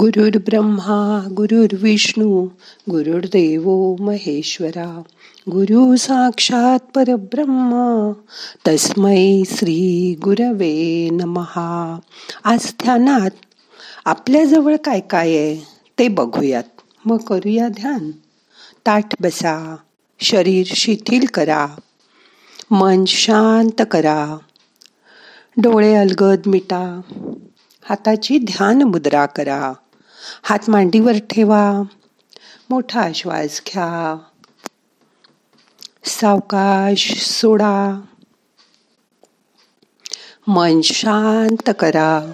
गुरुर् ब्रह्मा गुरुर्विष्णू गुरुर्देव महेश्वरा गुरु साक्षात परब्रह्म तस्मै श्री गुरवे नमहा आज ध्यानात आपल्याजवळ काय काय आहे? ते बघूयात. मग करूया ध्यान. ताठ बसा. शरीर शिथिल करा. मन शांत करा. डोळे अलगद मिटा. हाताची ध्यान मुद्रा करा. हात मांडीवर ठेवा मोठा श्वास घ्या सावकाश सोडा. मन शांत करा.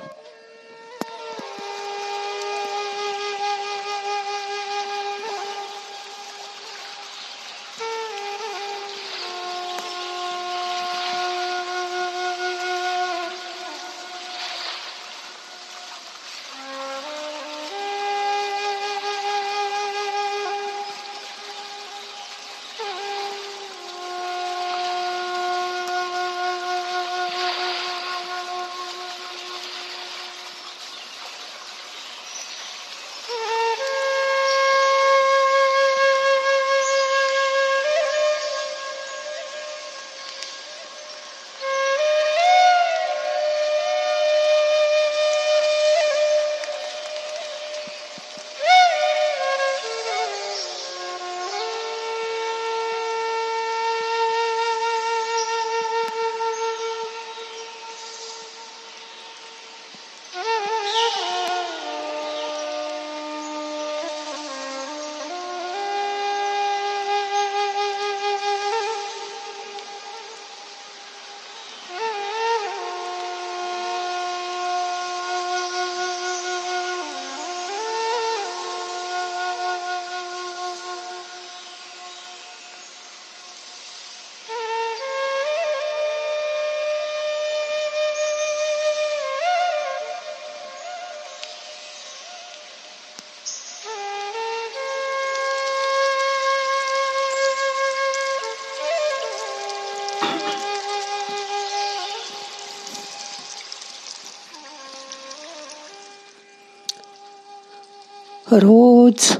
रोज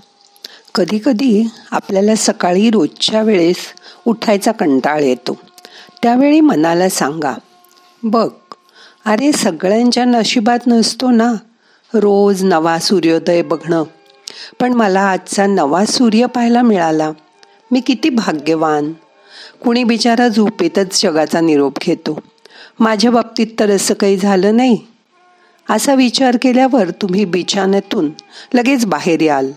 कधी कधी आपल्याला सकाळी रोजच्या वेळेस उठायचा कंटाळ येतो. त्यावेळी मनाला सांगा बघ अरे सगळ्यांच्या नशिबात नसतो ना रोज नवा सूर्योदय बघणं. पण मला आजचा नवा सूर्य पाहायला मिळाला. मी किती भाग्यवान. कुणी बिचारा झोपेतच जगाचा निरोप घेतो. माझ्या बाबतीत तर असं काही झालं नाही. असा विचार केल्यावर तुम्ही बिछाण्यातून लगेच बाहेर याल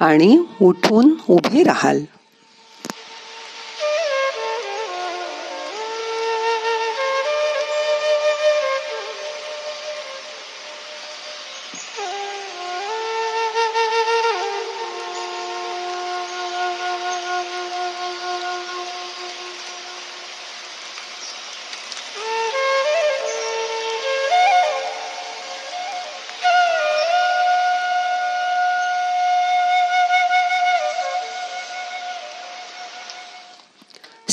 आणि उठून उभे राहाल.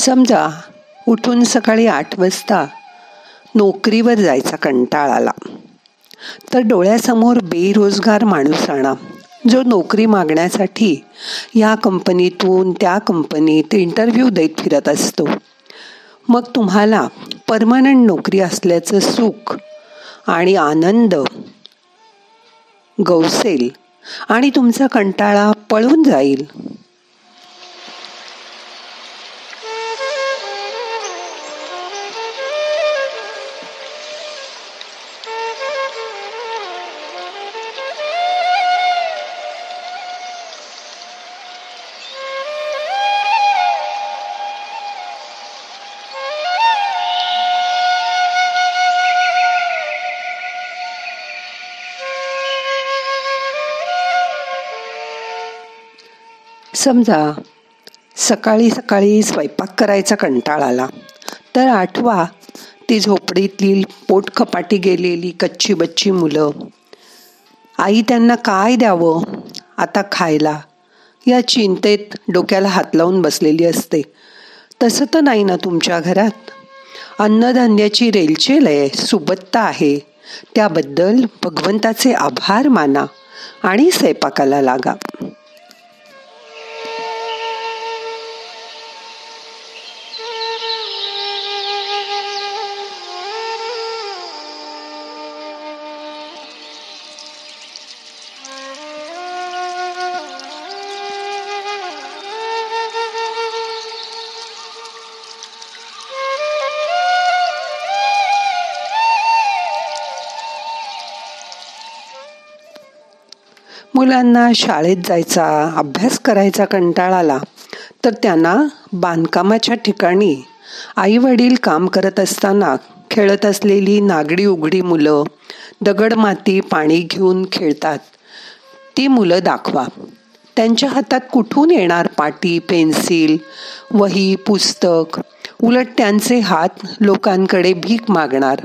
समजा उठून सकाळी आठ वाजता नोकरीवर जायचा कंटाळ आला. तर डोळ्यासमोर बेरोजगार माणूस आणा जो नोकरी मागण्यासाठी या कंपनीतून त्या कंपनीत इंटरव्ह्यू देत फिरत असतो. मग तुम्हाला परमनंट नोकरी असल्याचं सुख आणि आनंद गवसेल आणि तुमचा कंटाळा पळून जाईल. समजा सकाळी सकाळी स्वयंपाक करायचा कंटाळ आला तर आठवा ती झोपडीतली पोटखपाटी गेलेली कच्ची बच्ची मुलं आई त्यांना काय द्यावं? आता खायला. या चिंतेत डोक्याला हात लावून बसलेली असते. तसं तर नाही ना तुमच्या घरात? अन्नधान्याची रेलचेल आहे सुबत्ता आहे. त्याबद्दल भगवंताचे आभार माना आणि स्वयंपाकाला लागा. मुलांना शाळेत जायचा अभ्यास करायचा कंटाळा आला तर त्यांना बांधकामाच्या ठिकाणी आई वडील काम करत असताना खेळत असलेली नागडी उघडी मुलं दगड माती पाणी घेऊन खेळतात. ती मुलं दाखवा. त्यांच्या हातात कुठून येणार पाटी पेन्सिल वही पुस्तक? उलट त्यांचे हात लोकांकडे भीक मागणार.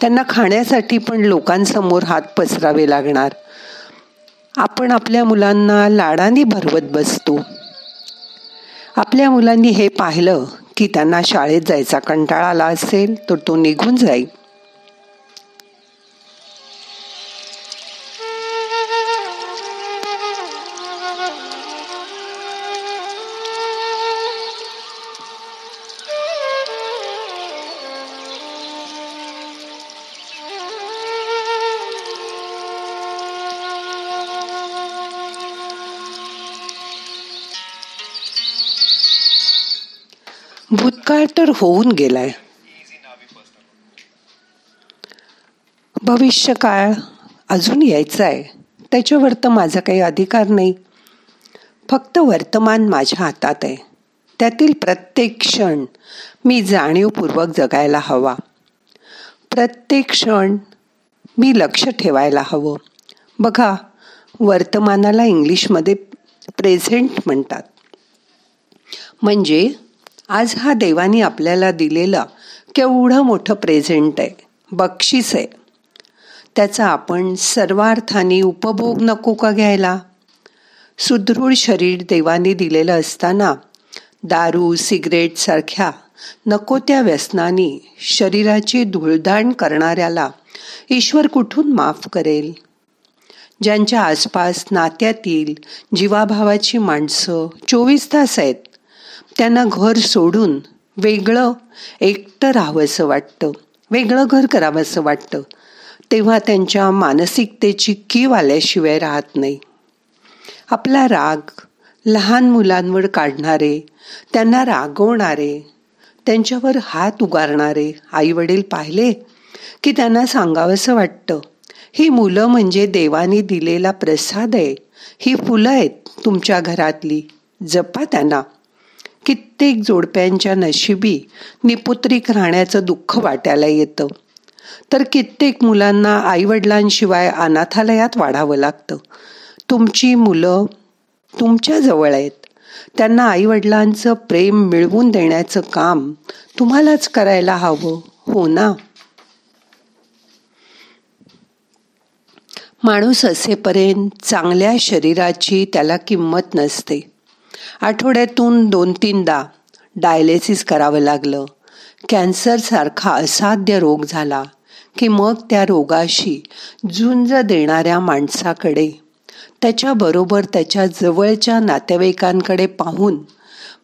त्यांना खाण्यासाठी पण लोकांसमोर हात पसरावे लागणार. आपण आपल्या मुलांना लाडाने भरवत बसतो. आपल्या मुलांनी हे पाहिलं की त्यांना शाळेत जायचा कंटाळा आला असेल तर तो निघून जाईल. काळ तर होऊन गेलाय. भविष्य काळ अजून यायचा आहे त्याच्यावर तर माझा काही अधिकार नाही. फक्त वर्तमान माझ्या हातात आहे. त्यातील प्रत्येक क्षण मी जाणीवपूर्वक जगायला हवा. प्रत्येक क्षण मी लक्ष ठेवायला हवं. बघा वर्तमानाला इंग्लिशमध्ये प्रेझेंट म्हणतात. म्हणजे आज हा देवानी आपल्याला दिलेला केवढं मोठं प्रेझेंट आहे. बक्षीस आहे. त्याचा आपण सर्वार्थाने उपभोग नको का घ्यायला? सुदृढ शरीर देवाने दिलेलं असताना दारू सिगरेट सारख्या नको त्या व्यसनानी शरीराची धुळदाण करणाऱ्याला ईश्वर कुठून माफ करेल? ज्यांच्या आसपास नात्यातील जीवाभावाची माणसं चोवीस तास आहेत त्यांना घर सोडून वेगळं एकटं राहावंसं वाटतं. वेगळं घर करावंसं वाटतं. तेव्हा त्यांच्या मानसिकतेची कीव आल्याशिवाय राहत नाही. आपला राग लहान मुलांवर काढणारे त्यांना रागवणारे त्यांच्यावर हात उगारणारे आईवडील पाहिले की त्यांना सांगावंसं वाटतं ही मुलं म्हणजे देवानी दिलेला प्रसाद आहे. ही फुलं आहेत तुमच्या घरातली. जपा त्यांना. कित्येक जोडप्यांच्या नशिबी निपुत्रिक राहण्याचं दुःख वाटायला येतं. तर कित्येक मुलांना आईवडिलांशिवाय अनाथालयात वाढावं लागतं. तुमची मुलं तुमच्या जवळ आहेत. त्यांना आईवडिलांचं प्रेम मिळवून देण्याचं काम तुम्हालाच करायला हवं हो ना? माणूस असेपर्यंत चांगल्या शरीराची त्याला किंमत नसते. आठवड्यातून दोन तीनदा डायलेसिस करावं लागलं. कॅन्सरसारखा असाध्य रोग झाला की मग त्या रोगाशी झुंज देणाऱ्या माणसाकडे त्याच्याबरोबर त्याच्या जवळच्या नातेवाईकांकडे पाहून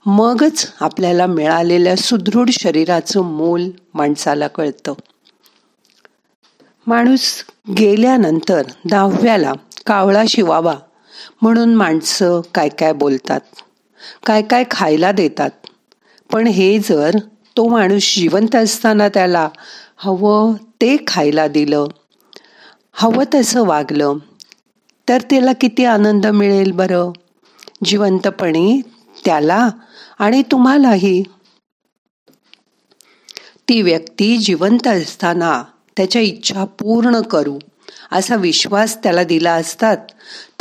मगच आपल्याला मिळालेल्या सुदृढ शरीराचं मोल माणसाला कळतं. माणूस गेल्यानंतर दहाव्याला कावळा शिवावा म्हणून माणसं काय काय बोलतात? काय काय खायला देतात. पण हे जर तो माणूस जिवंत असताना त्याला हवं ते खायला दिलं हवं तसं वागलं तर त्याला किती आनंद मिळेल बरं? जिवंतपणी त्याला आणि तुम्हालाही. ती व्यक्ती जिवंत असताना त्याच्या इच्छा पूर्ण करू. असा विश्वास त्याला दिला असतात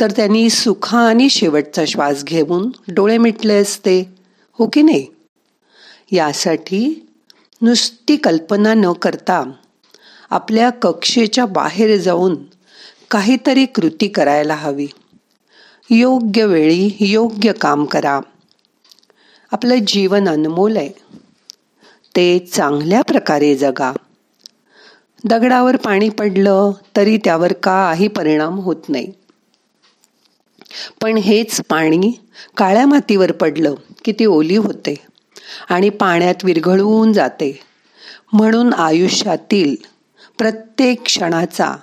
तर त्यांनी सुखा आणि शेवटचा श्वास घेऊन डोळे मिटले असते हो की नाही? यासाठी नुसती कल्पना न करता आपल्या कक्षेच्या बाहेर जाऊन काहीतरी कृती करायला हवी. योग्य वेळी योग्य काम करा. आपलं जीवन अनमोल आहे. ते चांगल्या प्रकारे जगा. दगडावर पाणी पडलं तरी त्यावर काही परिणाम होत नाही. पण हेच पाणी काळ्या मातीवर पडलं की ती ओली होते आणि पाण्यात विरघळवून जाते. म्हणून आयुष्यातील प्रत्येक क्षणाचा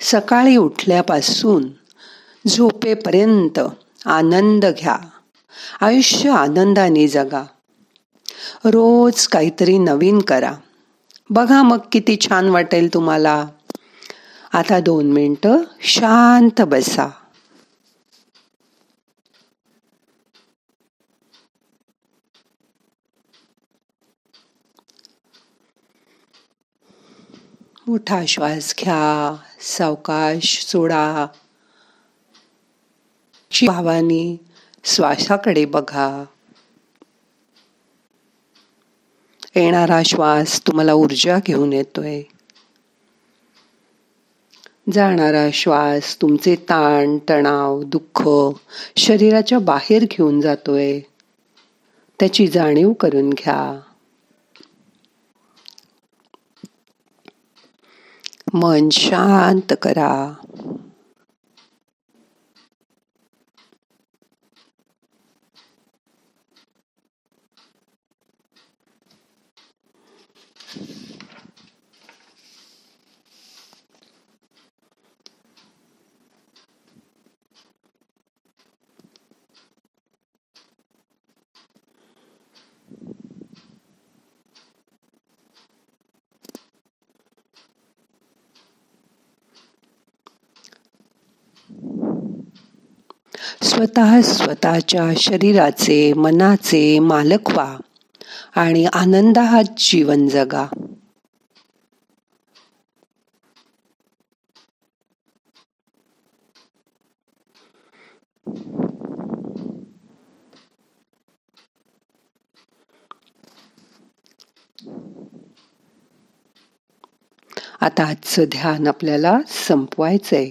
सकाळी उठल्यापासून झोपेपर्यंत आनंद घ्या. आयुष्य आनंदाने जगा. रोज काहीतरी नवीन करा. बघा मग किती छान वाटेल तुम्हाला. आता दोन मिनटं शांत बसा. मोठा श्वास घ्या सावकाश सोडा. भावानी श्वासाकडे बघा. येणारा श्वास तुम्हाला ऊर्जा घेऊन येतोय. जाणारा श्वास तुमचे ताण तणाव दुःख शरीराच्या बाहेर घेऊन जातोय. त्याची जाणीव करून घ्या. मन शांत करा. स्वतः स्वतःच्या शरीराचे मनाचे मालक व्हा आणि आनंदात जीवन जगा. आता आजचं ध्यान आपल्याला संपवायचंय.